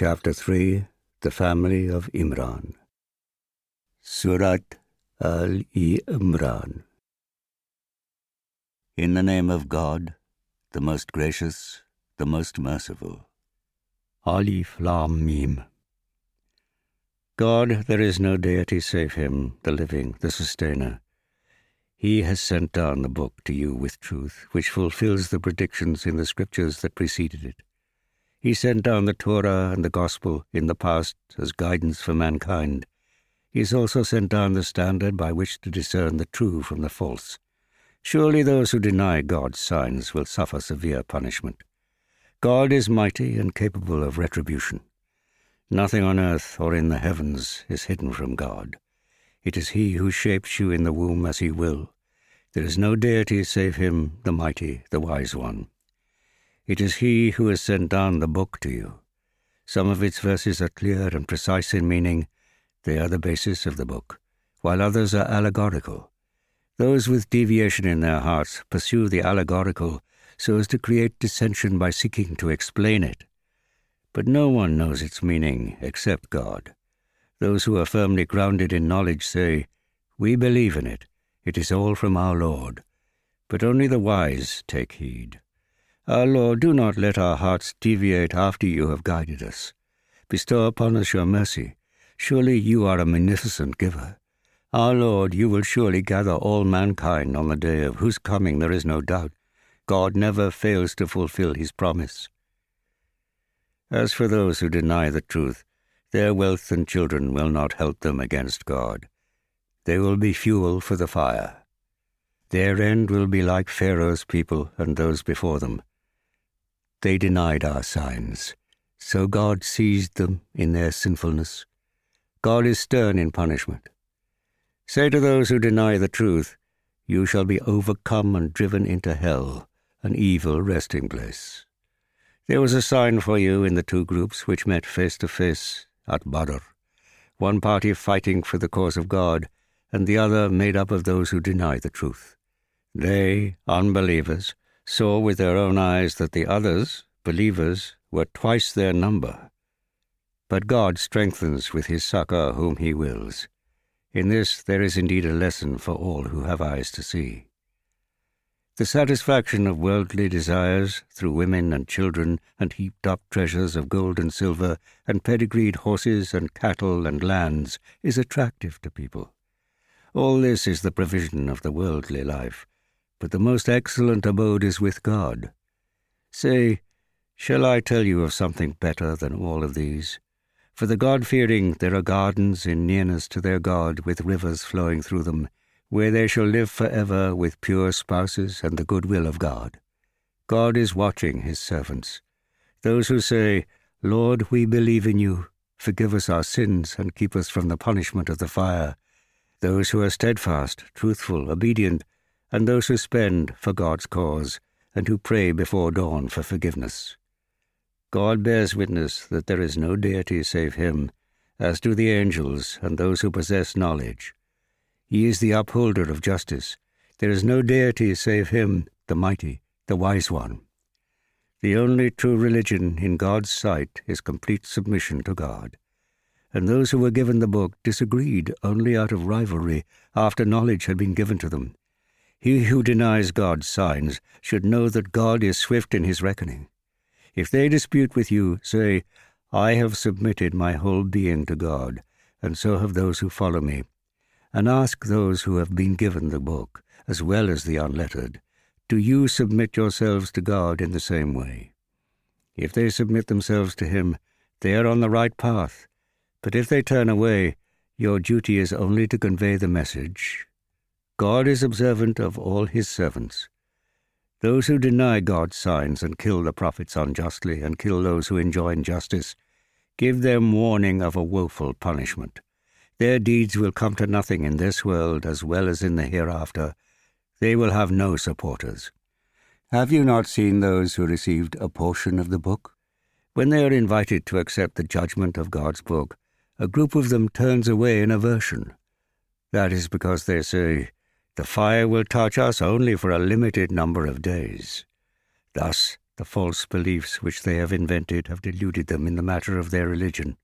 Chapter 3 The Family of Imran. Surat Al Imran. In the name of God, the most gracious, the most merciful. Alif Lam Mim. God, there is no deity save Him, the living, the sustainer. He has sent down the book to you with truth, which fulfills the predictions in the scriptures that preceded it. He sent down the Torah and the Gospel in the past as guidance for mankind. He has also sent down the standard by which to discern the true from the false. Surely those who deny God's signs will suffer severe punishment. God is mighty and capable of retribution. Nothing on earth or in the heavens is hidden from God. It is He who shapes you in the womb as He will. There is no deity save Him, the mighty, the wise one. It is He who has sent down the book to you. Some of its verses are clear and precise in meaning. They are the basis of the book, while others are allegorical. Those with deviation in their hearts pursue the allegorical so as to create dissension by seeking to explain it. But no one knows its meaning except God. Those who are firmly grounded in knowledge say, We believe in it. It is all from our Lord. But only the wise take heed. Our Lord, do not let our hearts deviate after you have guided us. Bestow upon us your mercy. Surely you are a magnificent giver. Our Lord, you will surely gather all mankind on the day of whose coming there is no doubt. God never fails to fulfill his promise. As for those who deny the truth, their wealth and children will not help them against God. They will be fuel for the fire. Their end will be like Pharaoh's people and those before them. They denied our signs, so God seized them in their sinfulness. God is stern in punishment. Say to those who deny the truth, You shall be overcome and driven into hell, an evil resting place. There was a sign for you in the two groups which met face to face at Badr, one party fighting for the cause of God, and the other made up of those who deny the truth. They, unbelievers, saw with their own eyes that the others, believers, were twice their number. But God strengthens with his succor whom he wills. In this there is indeed a lesson for all who have eyes to see. The satisfaction of worldly desires through women and children and heaped up treasures of gold and silver and pedigreed horses and cattle and lands is attractive to people. All this is the provision of the worldly life, but the most excellent abode is with God. Say, shall I tell you of something better than all of these? For the God fearing, there are gardens in nearness to their God, with rivers flowing through them, where they shall live for ever with pure spouses and the good will of God. God is watching his servants. Those who say, Lord, we believe in you, forgive us our sins and keep us from the punishment of the fire. Those who are steadfast, truthful, obedient, and those who spend for God's cause, and who pray before dawn for forgiveness. God bears witness that there is no deity save Him, as do the angels and those who possess knowledge. He is the upholder of justice. There is no deity save Him, the mighty, the wise one. The only true religion in God's sight is complete submission to God. And those who were given the book disagreed only out of rivalry after knowledge had been given to them. He who denies God's signs should know that God is swift in his reckoning. If they dispute with you, say, I have submitted my whole being to God, and so have those who follow me. And ask those who have been given the book, as well as the unlettered, do you submit yourselves to God in the same way? If they submit themselves to Him, they are on the right path. But if they turn away, your duty is only to convey the message God is observant of all his servants. Those who deny God's signs and kill the prophets unjustly and kill those who enjoin justice, give them warning of a woeful punishment. Their deeds will come to nothing in this world as well as in the hereafter. They will have no supporters. Have you not seen those who received a portion of the book? When they are invited to accept the judgment of God's book, a group of them turns away in aversion. That is because they say, the fire will touch us only for a limited number of days. Thus, The false beliefs which they have invented have deluded them in the matter of their religion.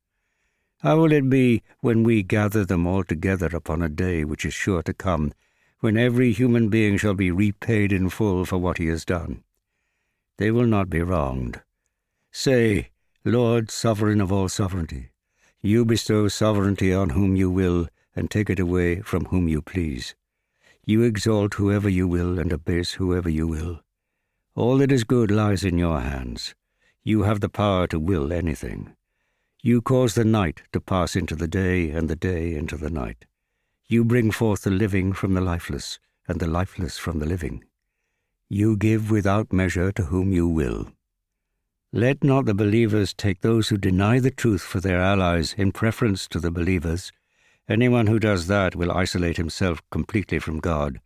How will it be when we gather them all together upon a day which is sure to come, when every human being shall be repaid in full for what he has done? They will not be wronged. Say, Lord, sovereign of all sovereignty, you bestow sovereignty on whom you will, and take it away from whom you please. You exalt whoever you will, and abase whoever you will. All that is good lies in your hands. You have the power to will anything. You cause the night to pass into the day, and the day into the night. You bring forth the living from the lifeless, and the lifeless from the living. You give without measure to whom you will. Let not the believers take those who deny the truth for their allies in preference to the believers. Anyone who does that will isolate himself completely from God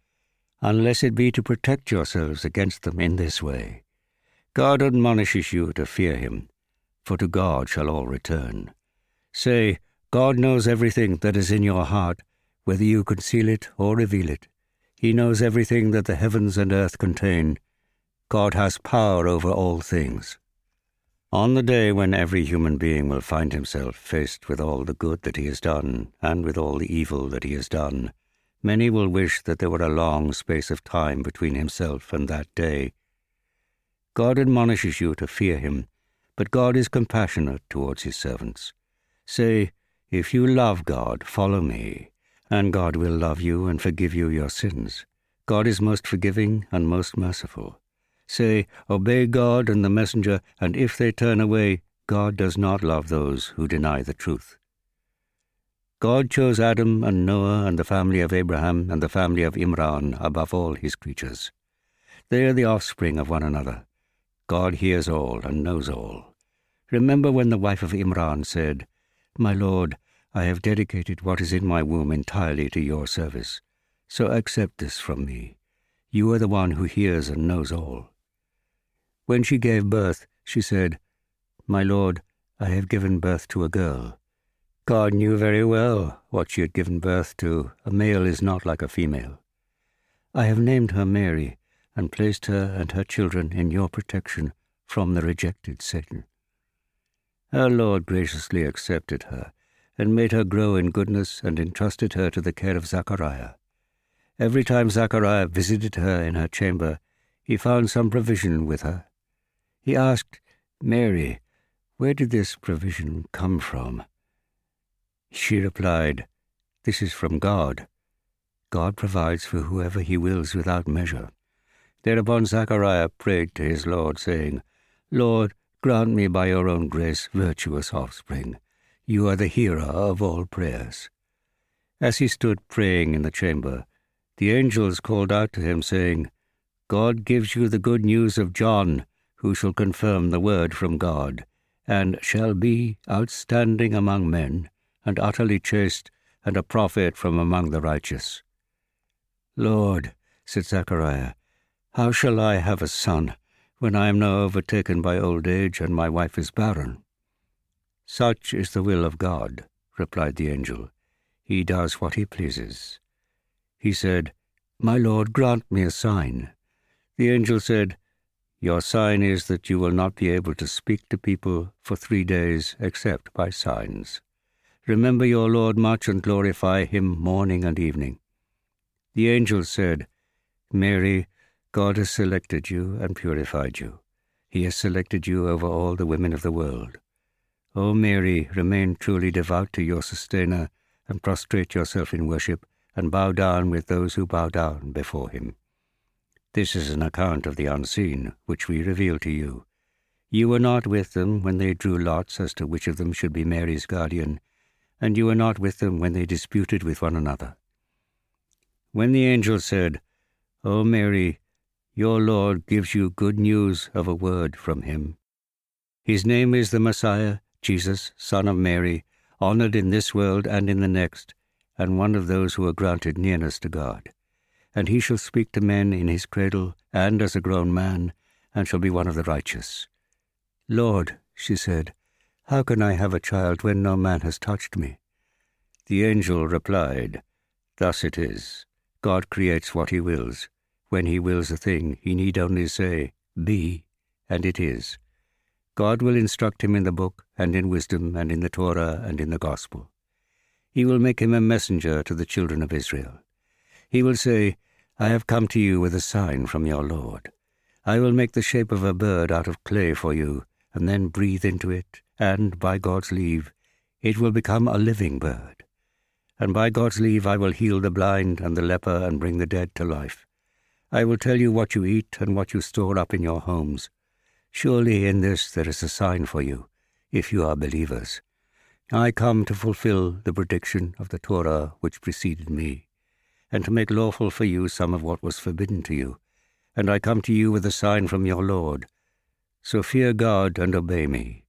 unless it be to protect yourselves against them in this way. God admonishes you to fear him, for to God shall all return. Say, God knows everything that is in your heart, whether you conceal it or reveal it. He knows everything that the heavens and earth contain. God has power over all things. On the day when every human being will find himself faced with all the good that he has done and with all the evil that he has done, Many will wish that there were a long space of time between himself and that day. God admonishes you to fear him, but God is compassionate towards his servants. Say, If you love God, follow me, and God will love you and forgive you your sins. God is most forgiving and most merciful. Say, Obey God and the messenger, and if they turn away, God does not love those who deny the truth. God chose Adam and Noah and the family of Abraham and the family of Imran above all his creatures. They are the offspring of one another. God hears all and knows all. Remember when the wife of Imran said, My Lord, I have dedicated what is in my womb entirely to your service, so accept this from me. You are the one who hears and knows all. When she gave birth, she said, My Lord, I have given birth to a girl. God knew very well what she had given birth to. A male is not like a female. I have named her Mary and placed her and her children in your protection from the rejected Satan. Our Lord graciously accepted her and made her grow in goodness and entrusted her to the care of Zachariah. Every time Zachariah visited her in her chamber, he found some provision with her. He asked, Mary, where did this provision come from? She replied, This is from God. God provides for whoever he wills without measure. Thereupon Zachariah prayed to his Lord, saying, Lord, grant me by your own grace virtuous offspring. You are the hearer of all prayers. As he stood praying in the chamber, the angels called out to him, saying, God gives you the good news of John, who shall confirm the word from God, and shall be outstanding among men and utterly chaste, and a prophet from among the righteous. Lord, said Zachariah, how shall I have a son when I am now overtaken by old age and my wife is barren? Such is the will of God, replied the angel. He does what he pleases. He said, My Lord, grant me a sign. The angel said, Your sign is that you will not be able to speak to people for three days except by signs. Remember your Lord much and glorify him morning and evening. The angel said, Mary, God has selected you and purified you. He has selected you over all the women of the world. O Mary, remain truly devout to your sustainer, and prostrate yourself in worship, and bow down with those who bow down before him. This is an account of the unseen, which we reveal to you. You were not with them when they drew lots as to which of them should be Mary's guardian, and you were not with them when they disputed with one another. When the angel said, O Mary, your Lord gives you good news of a word from him. His name is the Messiah, Jesus, Son of Mary, honored in this world and in the next, and one of those who are granted nearness to God. And he shall speak to men in his cradle and as a grown man, and shall be one of the righteous. Lord, she said, how can I have a child when no man has touched me? The angel replied, Thus it is. God creates what he wills. When he wills a thing, he need only say, Be, and it is. God will instruct him in the book, and in wisdom, and in the Torah, and in the gospel. He will make him a messenger to the children of Israel. He will say, I have come to you with a sign from your Lord. I will make the shape of a bird out of clay for you, and then breathe into it, and, by God's leave, it will become a living bird. And by God's leave I will heal the blind and the leper and bring the dead to life. I will tell you what you eat and what you store up in your homes. Surely in this there is a sign for you, if you are believers. I come to fulfill the prediction of the Torah which preceded me, and to make lawful for you some of what was forbidden to you. And I come to you with a sign from your Lord. So fear God and obey me.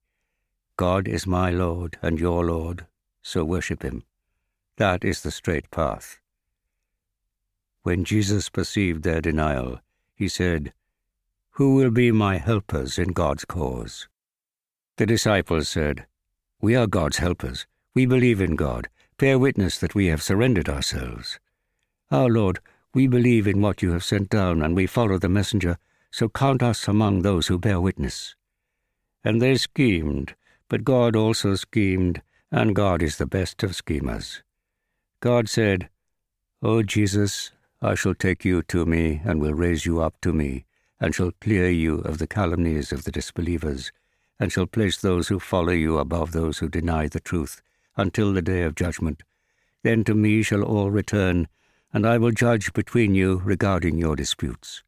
God is my Lord and your Lord, so worship him. That is the straight path. When Jesus perceived their denial, he said, Who will be my helpers in God's cause? The disciples said, We are God's helpers. We believe in God. Bear witness that we have surrendered ourselves. Our Lord, we believe in what you have sent down, and we follow the messenger, so count us among those who bear witness. And they schemed, but God also schemed, and God is the best of schemers. God said, O Jesus, I shall take you to me, and will raise you up to me, and shall clear you of the calumnies of the disbelievers, and shall place those who follow you above those who deny the truth, until the day of judgment. Then to me shall all return, and I will judge between you regarding your disputes.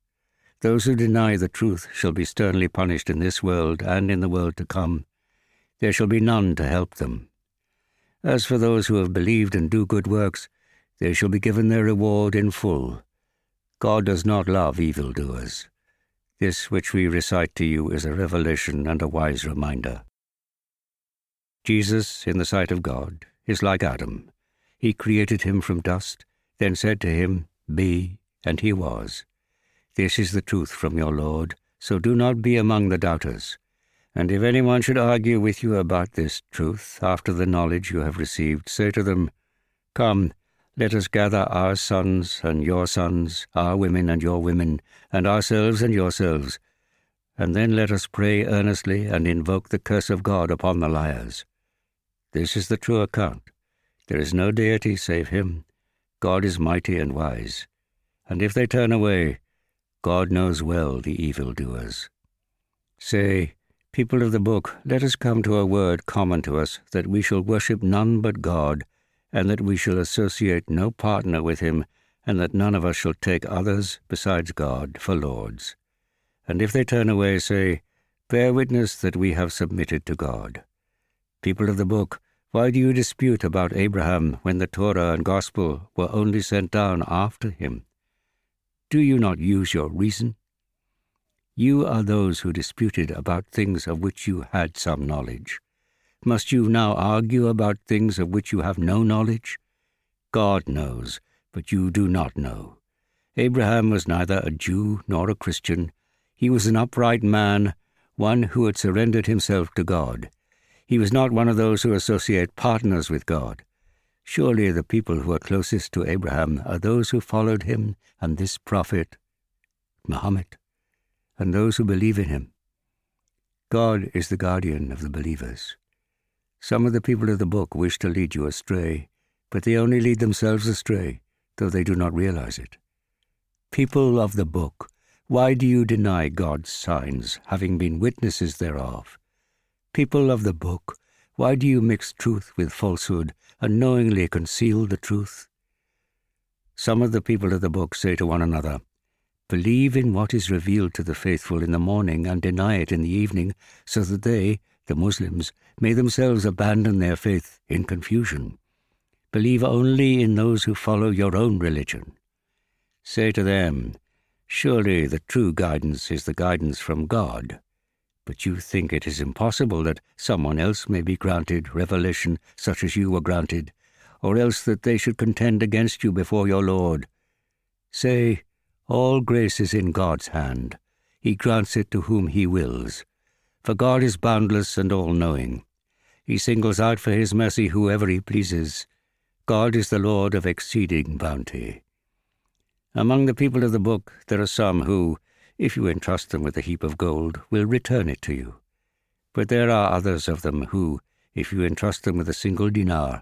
Those who deny the truth shall be sternly punished in this world and in the world to come. There shall be none to help them. As for those who have believed and do good works, they shall be given their reward in full. God does not love evildoers. This which we recite to you is a revelation and a wise reminder. Jesus, in the sight of God, is like Adam. He created him from dust, then said to him, Be, and he was. This is the truth from your Lord, so do not be among the doubters. And if anyone should argue with you about this truth after the knowledge you have received, say to them, Come, let us gather our sons and your sons, our women and your women, and ourselves and yourselves, and then let us pray earnestly and invoke the curse of God upon the liars. This is the true account. There is no deity save Him. God is mighty and wise. And if they turn away, God knows well the evildoers. Say, People of the book, let us come to a word common to us, that we shall worship none but God and that we shall associate no partner with him, and that none of us shall take others besides God for lords. And if they turn away, say, Bear witness that we have submitted to God. People of the book, why do you dispute about Abraham when the Torah and Gospel were only sent down after him? Do you not use your reason? You are those who disputed about things of which you had some knowledge. Must you now argue about things of which you have no knowledge? God knows, but you do not know. Abraham was neither a Jew nor a Christian. He was an upright man, one who had surrendered himself to God. He was not one of those who associate partners with God. Surely the people who are closest to Abraham are those who followed him and this prophet, Muhammad, and those who believe in him. God is the guardian of the believers. Some of the people of the book wish to lead you astray, but they only lead themselves astray, though they do not realize it. People of the book, why do you deny God's signs, having been witnesses thereof? People of the book, why do you mix truth with falsehood and knowingly conceal the truth? Some of the people of the book say to one another, Believe in what is revealed to the faithful in the morning and deny it in the evening, so that they, the Muslims, may themselves abandon their faith in confusion. Believe only in those who follow your own religion. Say to them, Surely the true guidance is the guidance from God. But you think it is impossible that someone else may be granted revelation such as you were granted, or else that they should contend against you before your Lord. Say, All grace is in God's hand. He grants it to whom he wills for God is boundless and all knowing. He singles out for his mercy whoever he pleases. God is the Lord of exceeding bounty. Among the people of the book, there are some who, if you entrust them with a heap of gold, will return it to you. But there are others of them who, if you entrust them with a single dinar,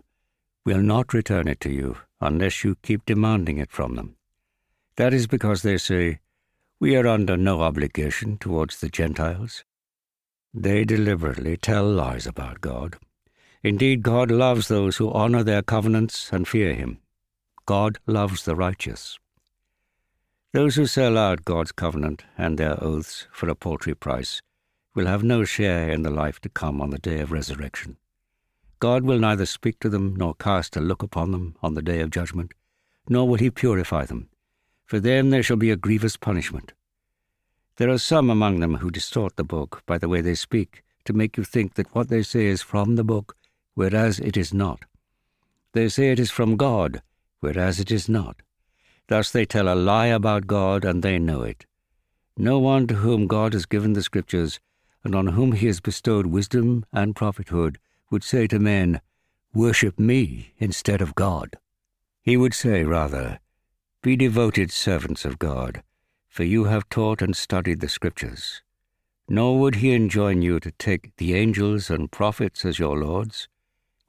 will not return it to you unless you keep demanding it from them. That is because they say, We are under no obligation towards the Gentiles. They deliberately tell lies about God. Indeed, God loves those who honor their covenants and fear Him. God loves the righteous. Those who sell out God's covenant and their oaths for a paltry price will have no share in the life to come on the day of resurrection. God will neither speak to them nor cast a look upon them on the day of judgment, nor will he purify them. For them there shall be a grievous punishment. There are some among them who distort the book by the way they speak, to make you think that what they say is from the book, whereas it is not. They say it is from God, whereas it is not. Thus they tell a lie about God, and they know it. No one to whom God has given the Scriptures, and on whom he has bestowed wisdom and prophethood, would say to men, Worship me instead of God. He would say, rather, Be devoted servants of God, for you have taught and studied the Scriptures. Nor would he enjoin you to take the angels and prophets as your lords.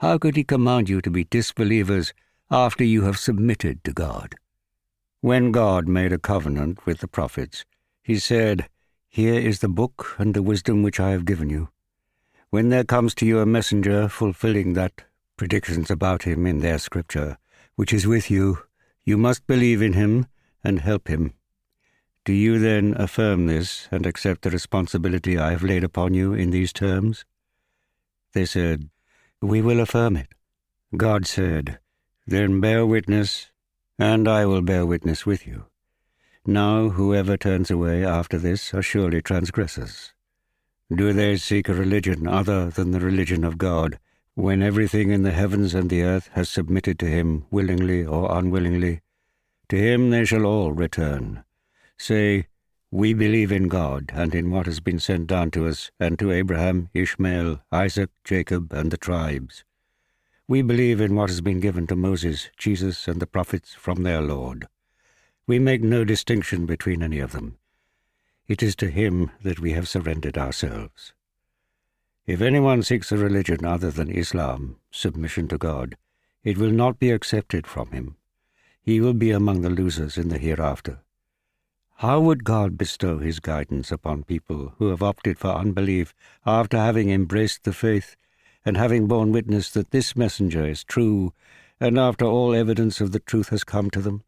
How could he command you to be disbelievers after you have submitted to God? When God made a covenant with the prophets, he said, Here is the book and the wisdom which I have given you. When there comes to you a messenger fulfilling that predictions about him in their scripture, which is with you, you must believe in him and help him. Do you then affirm this and accept the responsibility I have laid upon you in these terms? They said, We will affirm it. God said, Then bear witness, and I will bear witness with you. Now whoever turns away after this are surely transgressors. Do they seek a religion other than the religion of God, when everything in the heavens and the earth has submitted to him willingly or unwillingly? To him they shall all return. Say, We believe in God and in what has been sent down to us, and to Abraham, Ishmael, Isaac, Jacob, and the tribes. We believe in what has been given to Moses, Jesus, and the prophets from their Lord. We make no distinction between any of them. It is to him that we have surrendered ourselves. If anyone seeks a religion other than Islam, submission to God, it will not be accepted from him. He will be among the losers in the hereafter. How would God bestow his guidance upon people who have opted for unbelief after having embraced the faith and having borne witness that this messenger is true, and after all evidence of the truth has come to them?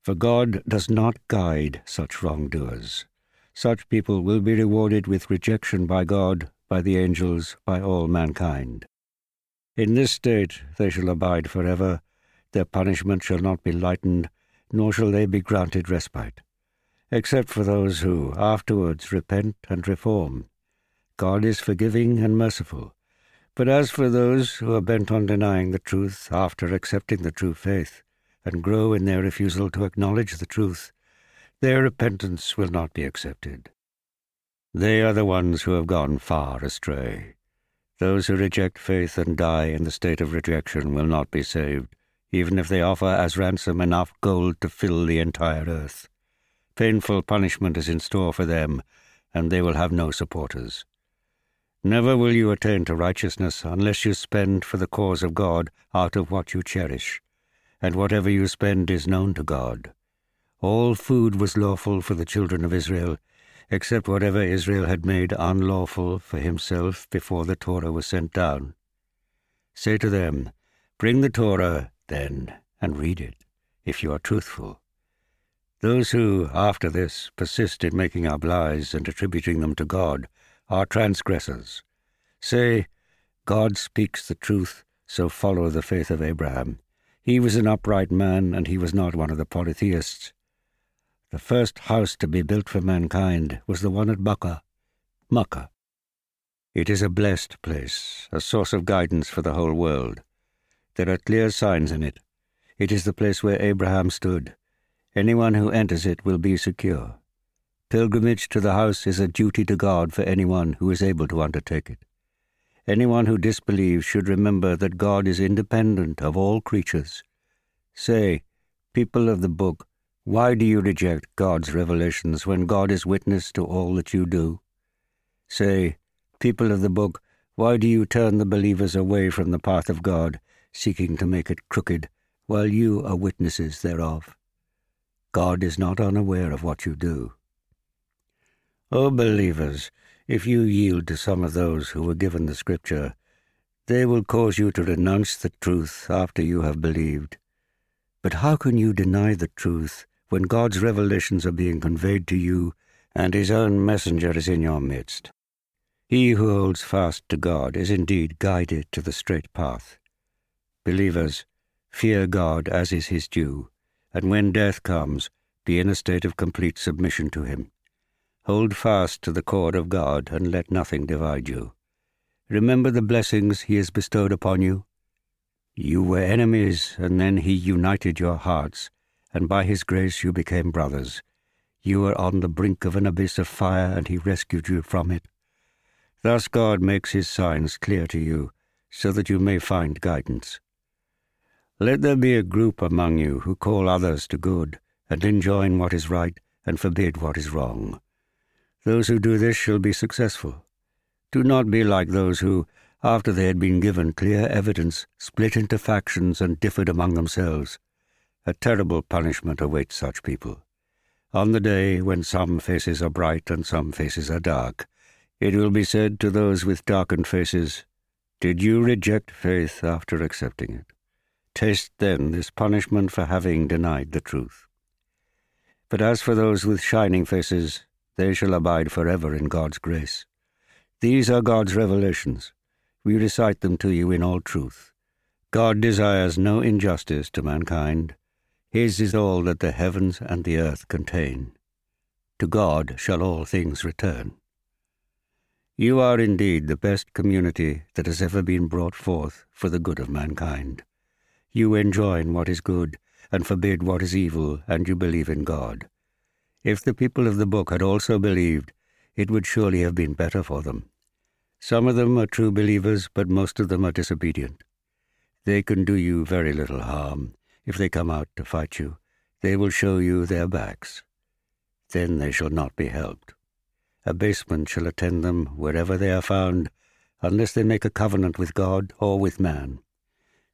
For God does not guide such wrongdoers. Such people will be rewarded with rejection by God, by the angels, by all mankind. In this state they shall abide forever. Their punishment shall not be lightened, nor shall they be granted respite, except for those who afterwards repent and reform. God is forgiving and merciful. But as for those who are bent on denying the truth after accepting the true faith, and grow in their refusal to acknowledge the truth, their repentance will not be accepted. They are the ones who have gone far astray. Those who reject faith and die in the state of rejection will not be saved, even if they offer as ransom enough gold to fill the entire earth. Painful punishment is in store for them, and they will have no supporters. Never will you attain to righteousness unless you spend for the cause of God out of what you cherish, and whatever you spend is known to God. All food was lawful for the children of Israel, except whatever Israel had made unlawful for himself before the Torah was sent down. Say to them, Bring the Torah, then, and read it, if you are truthful. Those who, after this, persist in making up lies and attributing them to God are transgressors. Say, God speaks the truth, so follow the faith of Abraham. He was an upright man, and he was not one of the polytheists. The first house to be built for mankind was the one at Bakkah, Makkah. It is a blessed place, a source of guidance for the whole world. There are clear signs in it. It is the place where Abraham stood. Anyone who enters it will be secure. Pilgrimage to the house is a duty to God for anyone who is able to undertake it. Anyone who disbelieves should remember that God is independent of all creatures. Say, people of the book, Why do you reject God's revelations when God is witness to all that you do? Say, people of the book, why do you turn the believers away from the path of God, seeking to make it crooked, while you are witnesses thereof? God is not unaware of what you do. O believers, if you yield to some of those who were given the Scripture, they will cause you to renounce the truth after you have believed. But how can you deny the truth when God's revelations are being conveyed to you and His own messenger is in your midst? He who holds fast to God is indeed guided to the straight path. Believers, fear God as is His due, and when death comes, be in a state of complete submission to Him. Hold fast to the cord of God and let nothing divide you. Remember the blessings He has bestowed upon you. You were enemies, and then He united your hearts, and by His grace you became brothers. You were on the brink of an abyss of fire, and He rescued you from it. Thus God makes His signs clear to you, so that you may find guidance. Let there be a group among you who call others to good, and enjoin what is right, and forbid what is wrong. Those who do this shall be successful. Do not be like those who, after they had been given clear evidence, split into factions and differed among themselves. A terrible punishment awaits such people. On the day when some faces are bright and some faces are dark, it will be said to those with darkened faces, Did you reject faith after accepting it? Taste then this punishment for having denied the truth. But as for those with shining faces, they shall abide forever in God's grace. These are God's revelations. We recite them to you in all truth. God desires no injustice to mankind. His is all that the heavens and the earth contain. To God shall all things return. You are indeed the best community that has ever been brought forth for the good of mankind. You enjoin what is good and forbid what is evil, and you believe in God. If the people of the book had also believed, it would surely have been better for them. Some of them are true believers, but most of them are disobedient. They can do you very little harm. If they come out to fight you, they will show you their backs. Then they shall not be helped. Abasement shall attend them wherever they are found, unless they make a covenant with God or with man.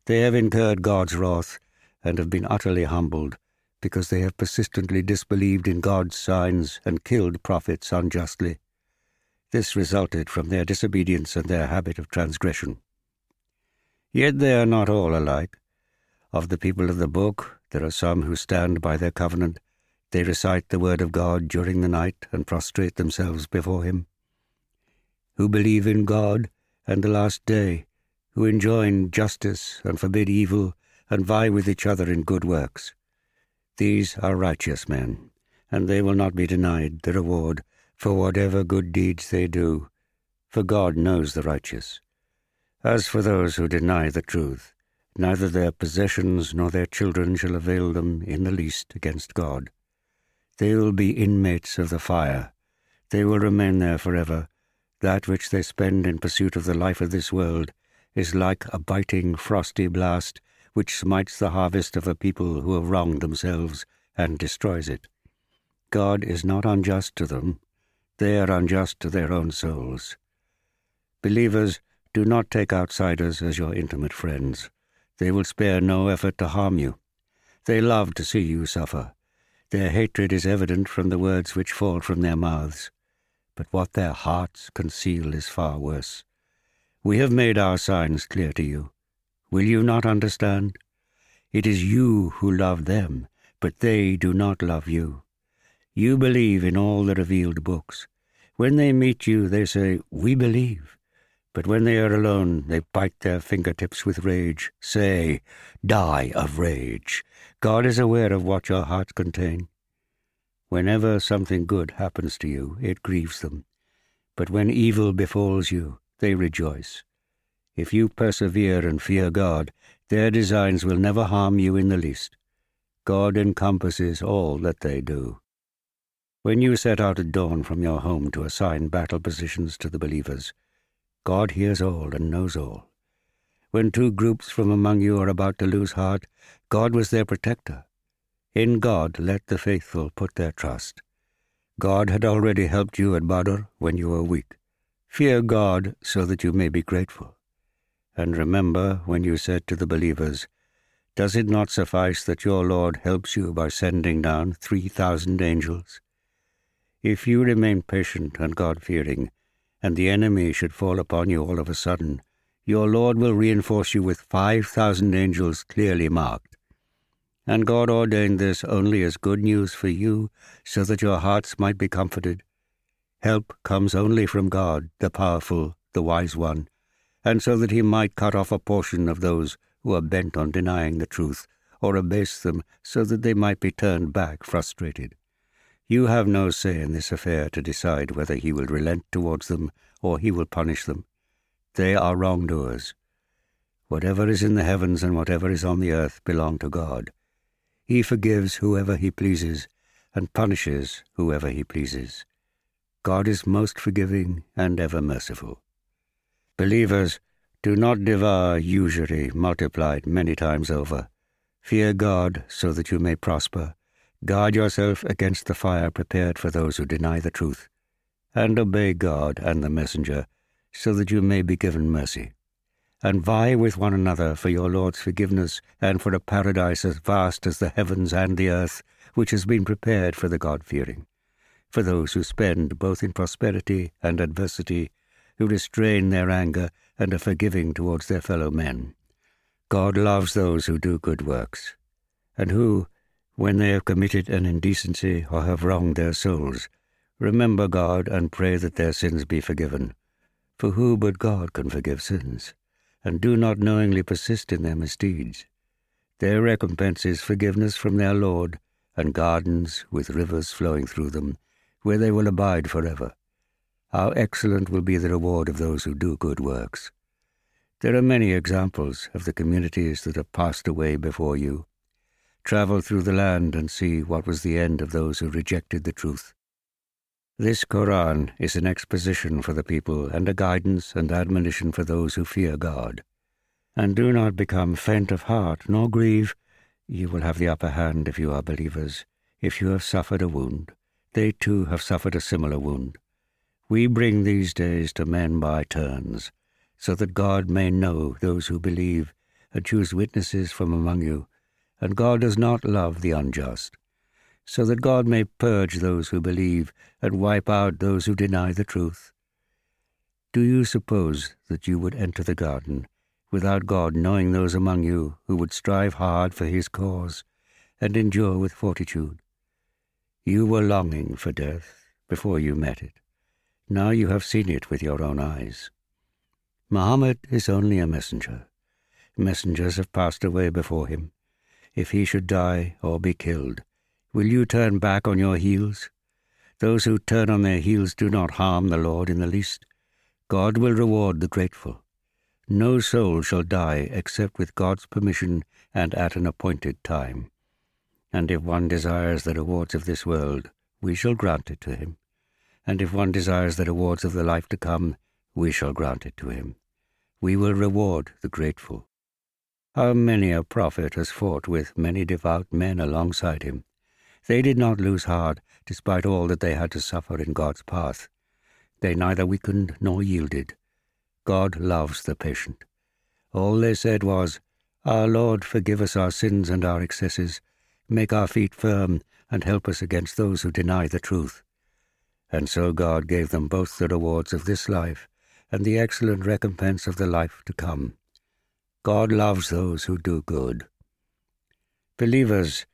They have incurred God's wrath and have been utterly humbled, because they have persistently disbelieved in God's signs and killed prophets unjustly. This resulted from their disobedience and their habit of transgression. Yet they are not all alike. Of the people of the book, there are some who stand by their covenant. They recite the word of God during the night and prostrate themselves before Him. Who believe in God and the last day, who enjoin justice and forbid evil, and vie with each other in good works. These are righteous men, and they will not be denied the reward for whatever good deeds they do, for God knows the righteous. As for those who deny the truth, neither their possessions nor their children shall avail them in the least against God. They will be inmates of the fire. They will remain there forever. That which they spend in pursuit of the life of this world is like a biting, frosty blast which smites the harvest of a people who have wronged themselves and destroys it. God is not unjust to them, they are unjust to their own souls. Believers, do not take outsiders as your intimate friends. They will spare no effort to harm you. They love to see you suffer. Their hatred is evident from the words which fall from their mouths. But what their hearts conceal is far worse. We have made our signs clear to you. Will you not understand? It is you who love them, but they do not love you. You believe in all the revealed books. When they meet you, they say, We believe. But when they are alone, they bite their fingertips with rage. Say, Die of rage. God is aware of what your hearts contain. Whenever something good happens to you, it grieves them. But when evil befalls you, they rejoice. If you persevere and fear God, their designs will never harm you in the least. God encompasses all that they do. When you set out at dawn from your home to assign battle positions to the believers, God hears all and knows all. When two groups from among you are about to lose heart, God was their protector. In God let the faithful put their trust. God had already helped you at Badr when you were weak. Fear God so that you may be grateful. And remember when you said to the believers, Does it not suffice that your Lord helps you by sending down three thousand angels? If you remain patient and God fearing, and the enemy should fall upon you all of a sudden, your Lord will reinforce you with five thousand angels clearly marked. And God ordained this only as good news for you, so that your hearts might be comforted. Help comes only from God, the powerful, the wise one, and so that he might cut off a portion of those who are bent on denying the truth, or abase them so that they might be turned back frustrated. You have no say in this affair to decide whether he will relent towards them or he will punish them. They are wrongdoers. Whatever is in the heavens and whatever is on the earth belong to God. He forgives whoever he pleases and punishes whoever he pleases. God is most forgiving and ever merciful. Believers, do not devour usury multiplied many times over. Fear God so that you may prosper. Guard yourself against the fire prepared for those who deny the truth. And obey God and the messenger so that you may be given mercy and vie with one another for your Lord's forgiveness and for a paradise as vast as the heavens and the earth, which has been prepared for the God fearing, for those who spend both in prosperity and adversity, who restrain their anger and are forgiving towards their fellow men. God loves those who do good works, and who, when they have committed an indecency or have wronged their souls, remember God and pray that their sins be forgiven. For who but God can forgive sins? and do not knowingly persist in their misdeeds. Their recompense is forgiveness from their Lord, and gardens with rivers flowing through them, where they will abide forever. How excellent will be the reward of those who do good works. There are many examples of the communities that have passed away before you. Travel through the land and see what was the end of those who rejected the truth. This Koran is an exposition for the people and a guidance and admonition for those who fear God. And do not become faint of heart, nor grieve. You will have the upper hand if you are believers. If you have suffered a wound, they too have suffered a similar wound. We bring these days to men by turns, so that God may know those who believe and choose witnesses from among you. And God does not love the unjust so that God may purge those who believe and wipe out those who deny the truth. Do you suppose that you would enter the garden without God knowing those among you who would strive hard for his cause and endure with fortitude? You were longing for death before you met it. Now you have seen it with your own eyes. Muhammad is only a messenger. Messengers have passed away before him. If he should die or be killed, Will you turn back on your heels? Those who turn on their heels do not harm the Lord in the least. God will reward the grateful. No soul shall die except with God's permission and at an appointed time. And if one desires the rewards of this world, we shall grant it to him. And if one desires the rewards of the life to come, we shall grant it to him. We will reward the grateful. How many a prophet has fought with many devout men alongside him, they did not lose heart, despite all that they had to suffer in God's path. They neither weakened nor yielded. God loves the patient. All they said was, Our Lord, forgive us our sins and our excesses, make our feet firm, and help us against those who deny the truth. And so God gave them both the rewards of this life and the excellent recompense of the life to come. God loves those who do good. Believers,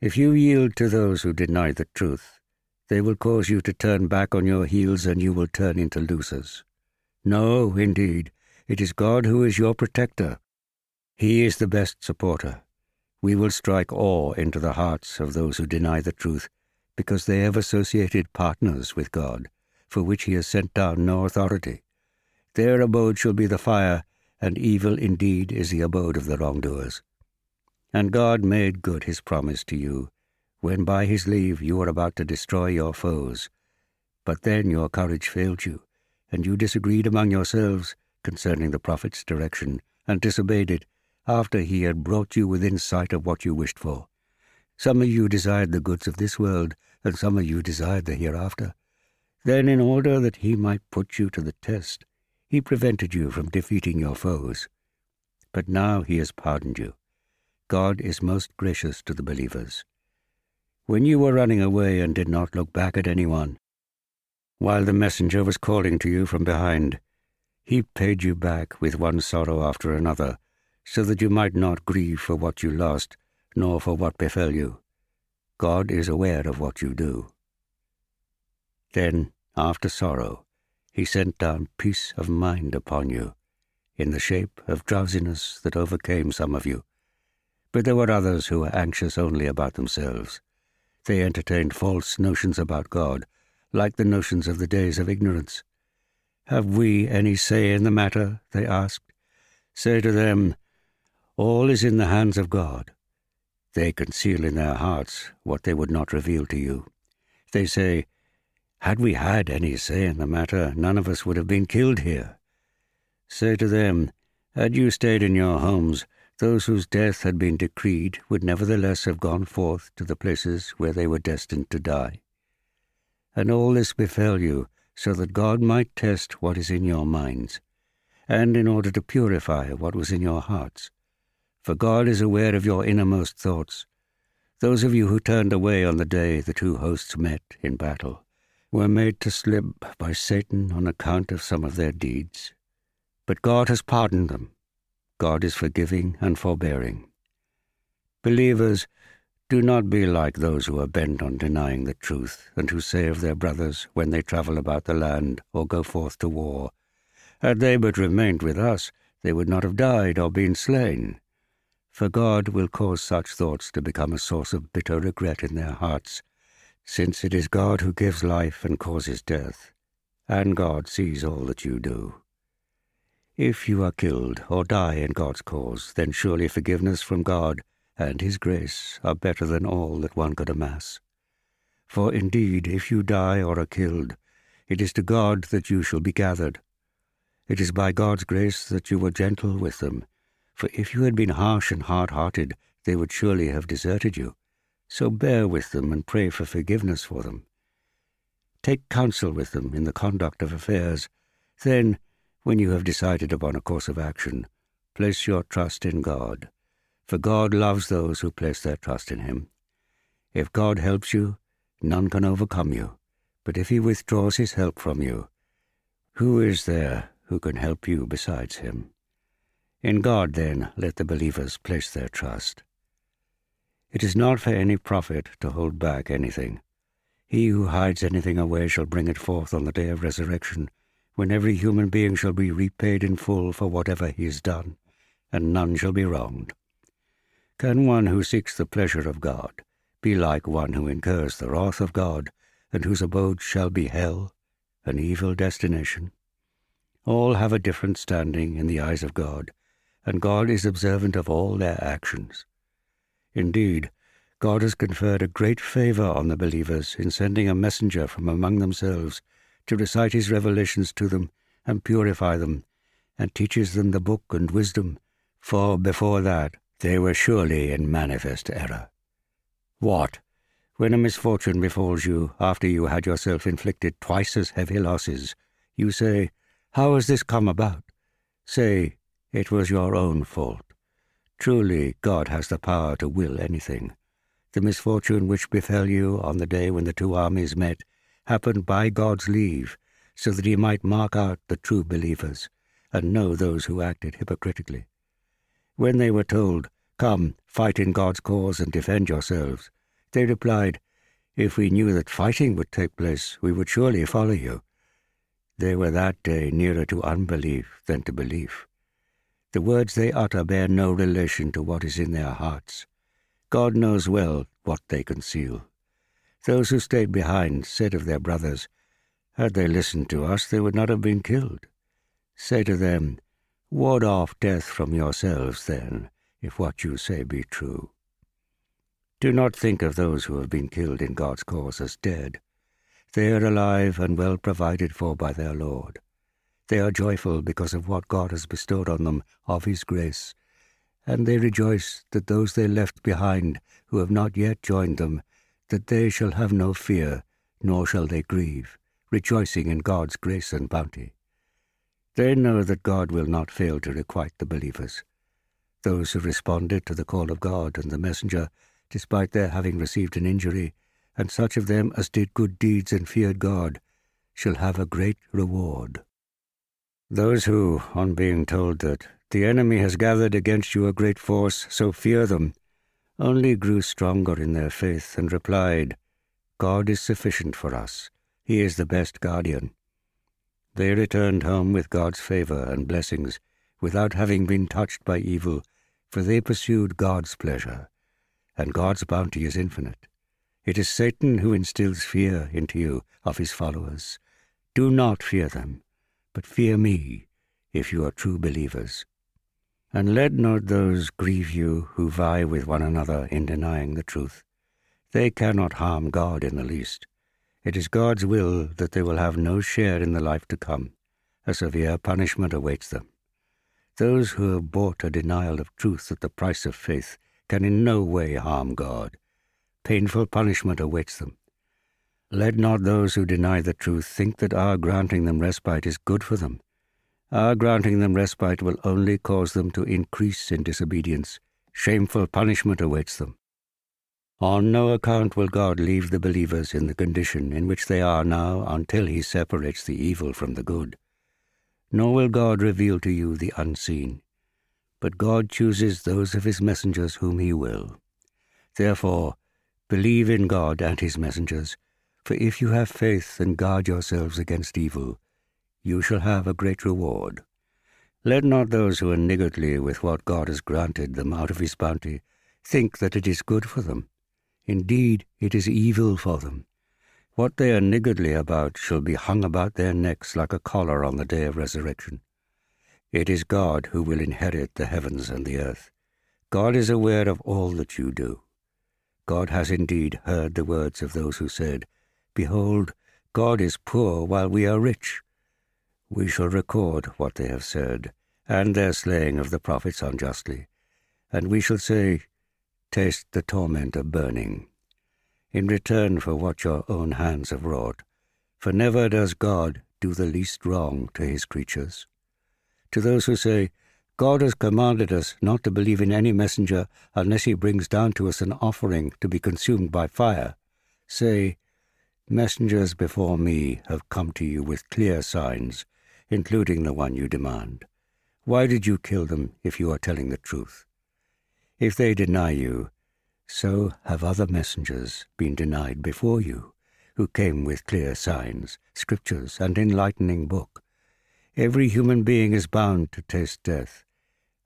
if you yield to those who deny the truth, they will cause you to turn back on your heels and you will turn into losers. No, indeed, it is God who is your protector. He is the best supporter. We will strike awe into the hearts of those who deny the truth, because they have associated partners with God, for which he has sent down no authority. Their abode shall be the fire, and evil indeed is the abode of the wrongdoers. And God made good his promise to you, when by his leave you were about to destroy your foes. But then your courage failed you, and you disagreed among yourselves concerning the prophet's direction, and disobeyed it, after he had brought you within sight of what you wished for. Some of you desired the goods of this world, and some of you desired the hereafter. Then, in order that he might put you to the test, he prevented you from defeating your foes. But now he has pardoned you. God is most gracious to the believers. When you were running away and did not look back at anyone, while the messenger was calling to you from behind, he paid you back with one sorrow after another, so that you might not grieve for what you lost, nor for what befell you. God is aware of what you do. Then, after sorrow, he sent down peace of mind upon you, in the shape of drowsiness that overcame some of you. But there were others who were anxious only about themselves. They entertained false notions about God, like the notions of the days of ignorance. Have we any say in the matter? they asked. Say to them, All is in the hands of God. They conceal in their hearts what they would not reveal to you. They say, Had we had any say in the matter, none of us would have been killed here. Say to them, Had you stayed in your homes, those whose death had been decreed would nevertheless have gone forth to the places where they were destined to die. And all this befell you, so that God might test what is in your minds, and in order to purify what was in your hearts for God is aware of your innermost thoughts. Those of you who turned away on the day the two hosts met in battle were made to slip by Satan on account of some of their deeds. But God has pardoned them. God is forgiving and forbearing. Believers, do not be like those who are bent on denying the truth and who say of their brothers when they travel about the land or go forth to war, Had they but remained with us, they would not have died or been slain for God will cause such thoughts to become a source of bitter regret in their hearts, since it is God who gives life and causes death, and God sees all that you do. If you are killed or die in God's cause, then surely forgiveness from God and His grace are better than all that one could amass. For indeed, if you die or are killed, it is to God that you shall be gathered. It is by God's grace that you were gentle with them, for if you had been harsh and hard hearted, they would surely have deserted you. So bear with them and pray for forgiveness for them. Take counsel with them in the conduct of affairs. Then, when you have decided upon a course of action, place your trust in God, for God loves those who place their trust in Him. If God helps you, none can overcome you, but if He withdraws His help from you, who is there who can help you besides Him? In God, then, let the believers place their trust. It is not for any prophet to hold back anything. He who hides anything away shall bring it forth on the day of resurrection, when every human being shall be repaid in full for whatever he has done, and none shall be wronged. Can one who seeks the pleasure of God be like one who incurs the wrath of God, and whose abode shall be hell, an evil destination? All have a different standing in the eyes of God and God is observant of all their actions. Indeed, God has conferred a great favor on the believers in sending a messenger from among themselves to recite his revelations to them and purify them, and teaches them the book and wisdom, for before that they were surely in manifest error. What? When a misfortune befalls you after you had yourself inflicted twice as heavy losses, you say, How has this come about? Say, it was your own fault. Truly, God has the power to will anything. The misfortune which befell you on the day when the two armies met happened by God's leave, so that he might mark out the true believers and know those who acted hypocritically. When they were told, Come, fight in God's cause and defend yourselves, they replied, If we knew that fighting would take place, we would surely follow you. They were that day nearer to unbelief than to belief. The words they utter bear no relation to what is in their hearts. God knows well what they conceal. Those who stayed behind said of their brothers, Had they listened to us, they would not have been killed. Say to them, Ward off death from yourselves, then, if what you say be true. Do not think of those who have been killed in God's cause as dead. They are alive and well provided for by their Lord. They are joyful because of what God has bestowed on them of His grace, and they rejoice that those they left behind, who have not yet joined them, that they shall have no fear, nor shall they grieve, rejoicing in God's grace and bounty. They know that God will not fail to requite the believers. Those who responded to the call of God and the messenger, despite their having received an injury, and such of them as did good deeds and feared God, shall have a great reward. Those who, on being told that the enemy has gathered against you a great force, so fear them, only grew stronger in their faith and replied, God is sufficient for us. He is the best guardian. They returned home with God's favor and blessings, without having been touched by evil, for they pursued God's pleasure, and God's bounty is infinite. It is Satan who instills fear into you of his followers. Do not fear them, but fear me, if you are true believers. And let not those grieve you who vie with one another in denying the truth. They cannot harm God in the least. It is God's will that they will have no share in the life to come. A severe punishment awaits them. Those who have bought a denial of truth at the price of faith can in no way harm God. Painful punishment awaits them. Let not those who deny the truth think that our granting them respite is good for them. Our granting them respite will only cause them to increase in disobedience. Shameful punishment awaits them. On no account will God leave the believers in the condition in which they are now until he separates the evil from the good. Nor will God reveal to you the unseen. But God chooses those of his messengers whom he will. Therefore, believe in God and his messengers for if you have faith and guard yourselves against evil, you shall have a great reward. Let not those who are niggardly with what God has granted them out of his bounty think that it is good for them. Indeed, it is evil for them. What they are niggardly about shall be hung about their necks like a collar on the day of resurrection. It is God who will inherit the heavens and the earth. God is aware of all that you do. God has indeed heard the words of those who said, Behold, God is poor while we are rich. We shall record what they have said, and their slaying of the prophets unjustly, and we shall say, Taste the torment of burning, in return for what your own hands have wrought, for never does God do the least wrong to his creatures. To those who say, God has commanded us not to believe in any messenger unless he brings down to us an offering to be consumed by fire, say, Messengers before me have come to you with clear signs, including the one you demand. Why did you kill them if you are telling the truth? If they deny you, so have other messengers been denied before you, who came with clear signs, scriptures, and enlightening book. Every human being is bound to taste death,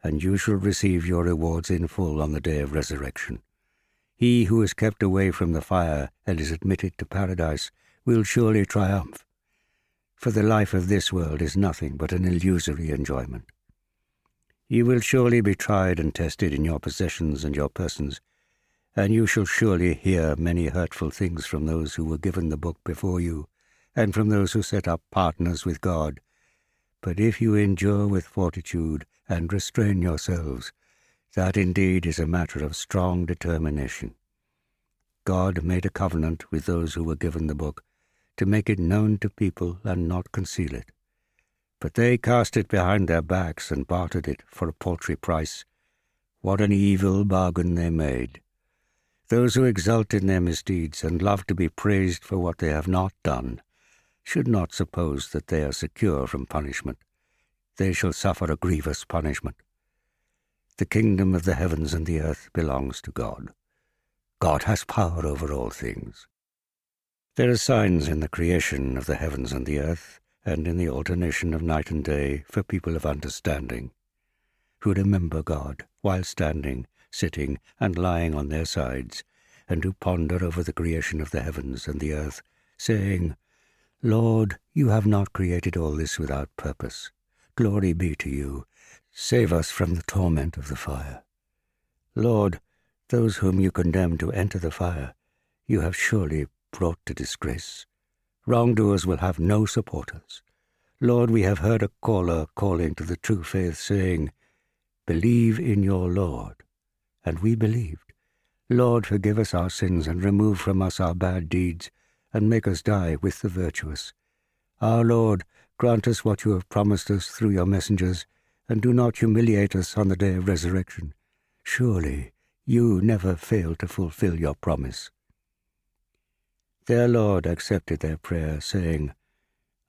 and you shall receive your rewards in full on the day of resurrection. He who is kept away from the fire and is admitted to paradise will surely triumph. For the life of this world is nothing but an illusory enjoyment. You will surely be tried and tested in your possessions and your persons, and you shall surely hear many hurtful things from those who were given the book before you, and from those who set up partners with God. But if you endure with fortitude and restrain yourselves, that indeed is a matter of strong determination. God made a covenant with those who were given the book to make it known to people and not conceal it. But they cast it behind their backs and bartered it for a paltry price. What an evil bargain they made! Those who exult in their misdeeds and love to be praised for what they have not done should not suppose that they are secure from punishment. They shall suffer a grievous punishment. The kingdom of the heavens and the earth belongs to God. God has power over all things. There are signs in the creation of the heavens and the earth, and in the alternation of night and day for people of understanding, who remember God while standing, sitting, and lying on their sides, and who ponder over the creation of the heavens and the earth, saying, Lord, you have not created all this without purpose. Glory be to you, Save us from the torment of the fire. Lord, those whom you condemn to enter the fire, you have surely brought to disgrace. Wrongdoers will have no supporters. Lord, we have heard a caller calling to the true faith, saying, Believe in your Lord. And we believed. Lord, forgive us our sins and remove from us our bad deeds, and make us die with the virtuous. Our Lord, grant us what you have promised us through your messengers, and do not humiliate us on the day of resurrection. Surely you never fail to fulfill your promise. Their Lord accepted their prayer, saying,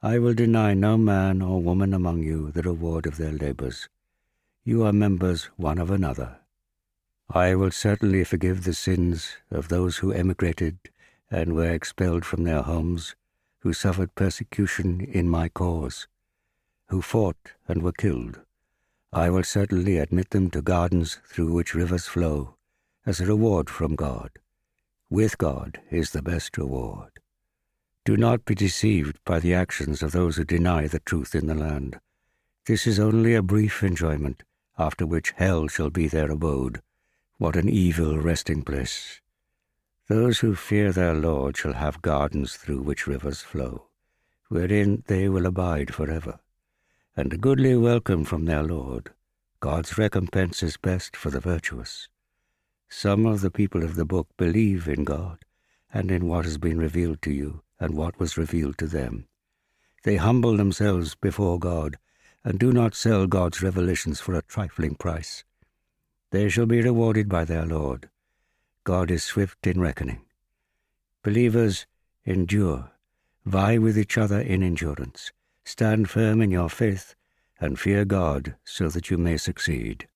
I will deny no man or woman among you the reward of their labors. You are members one of another. I will certainly forgive the sins of those who emigrated and were expelled from their homes, who suffered persecution in my cause, who fought and were killed. I will certainly admit them to gardens through which rivers flow, as a reward from God. With God is the best reward. Do not be deceived by the actions of those who deny the truth in the land. This is only a brief enjoyment, after which hell shall be their abode. What an evil resting place! Those who fear their Lord shall have gardens through which rivers flow, wherein they will abide forever, and a goodly welcome from their Lord. God's recompense is best for the virtuous. Some of the people of the book believe in God and in what has been revealed to you and what was revealed to them. They humble themselves before God and do not sell God's revelations for a trifling price. They shall be rewarded by their Lord. God is swift in reckoning. Believers, endure, vie with each other in endurance, stand firm in your faith, and fear God so that you may succeed.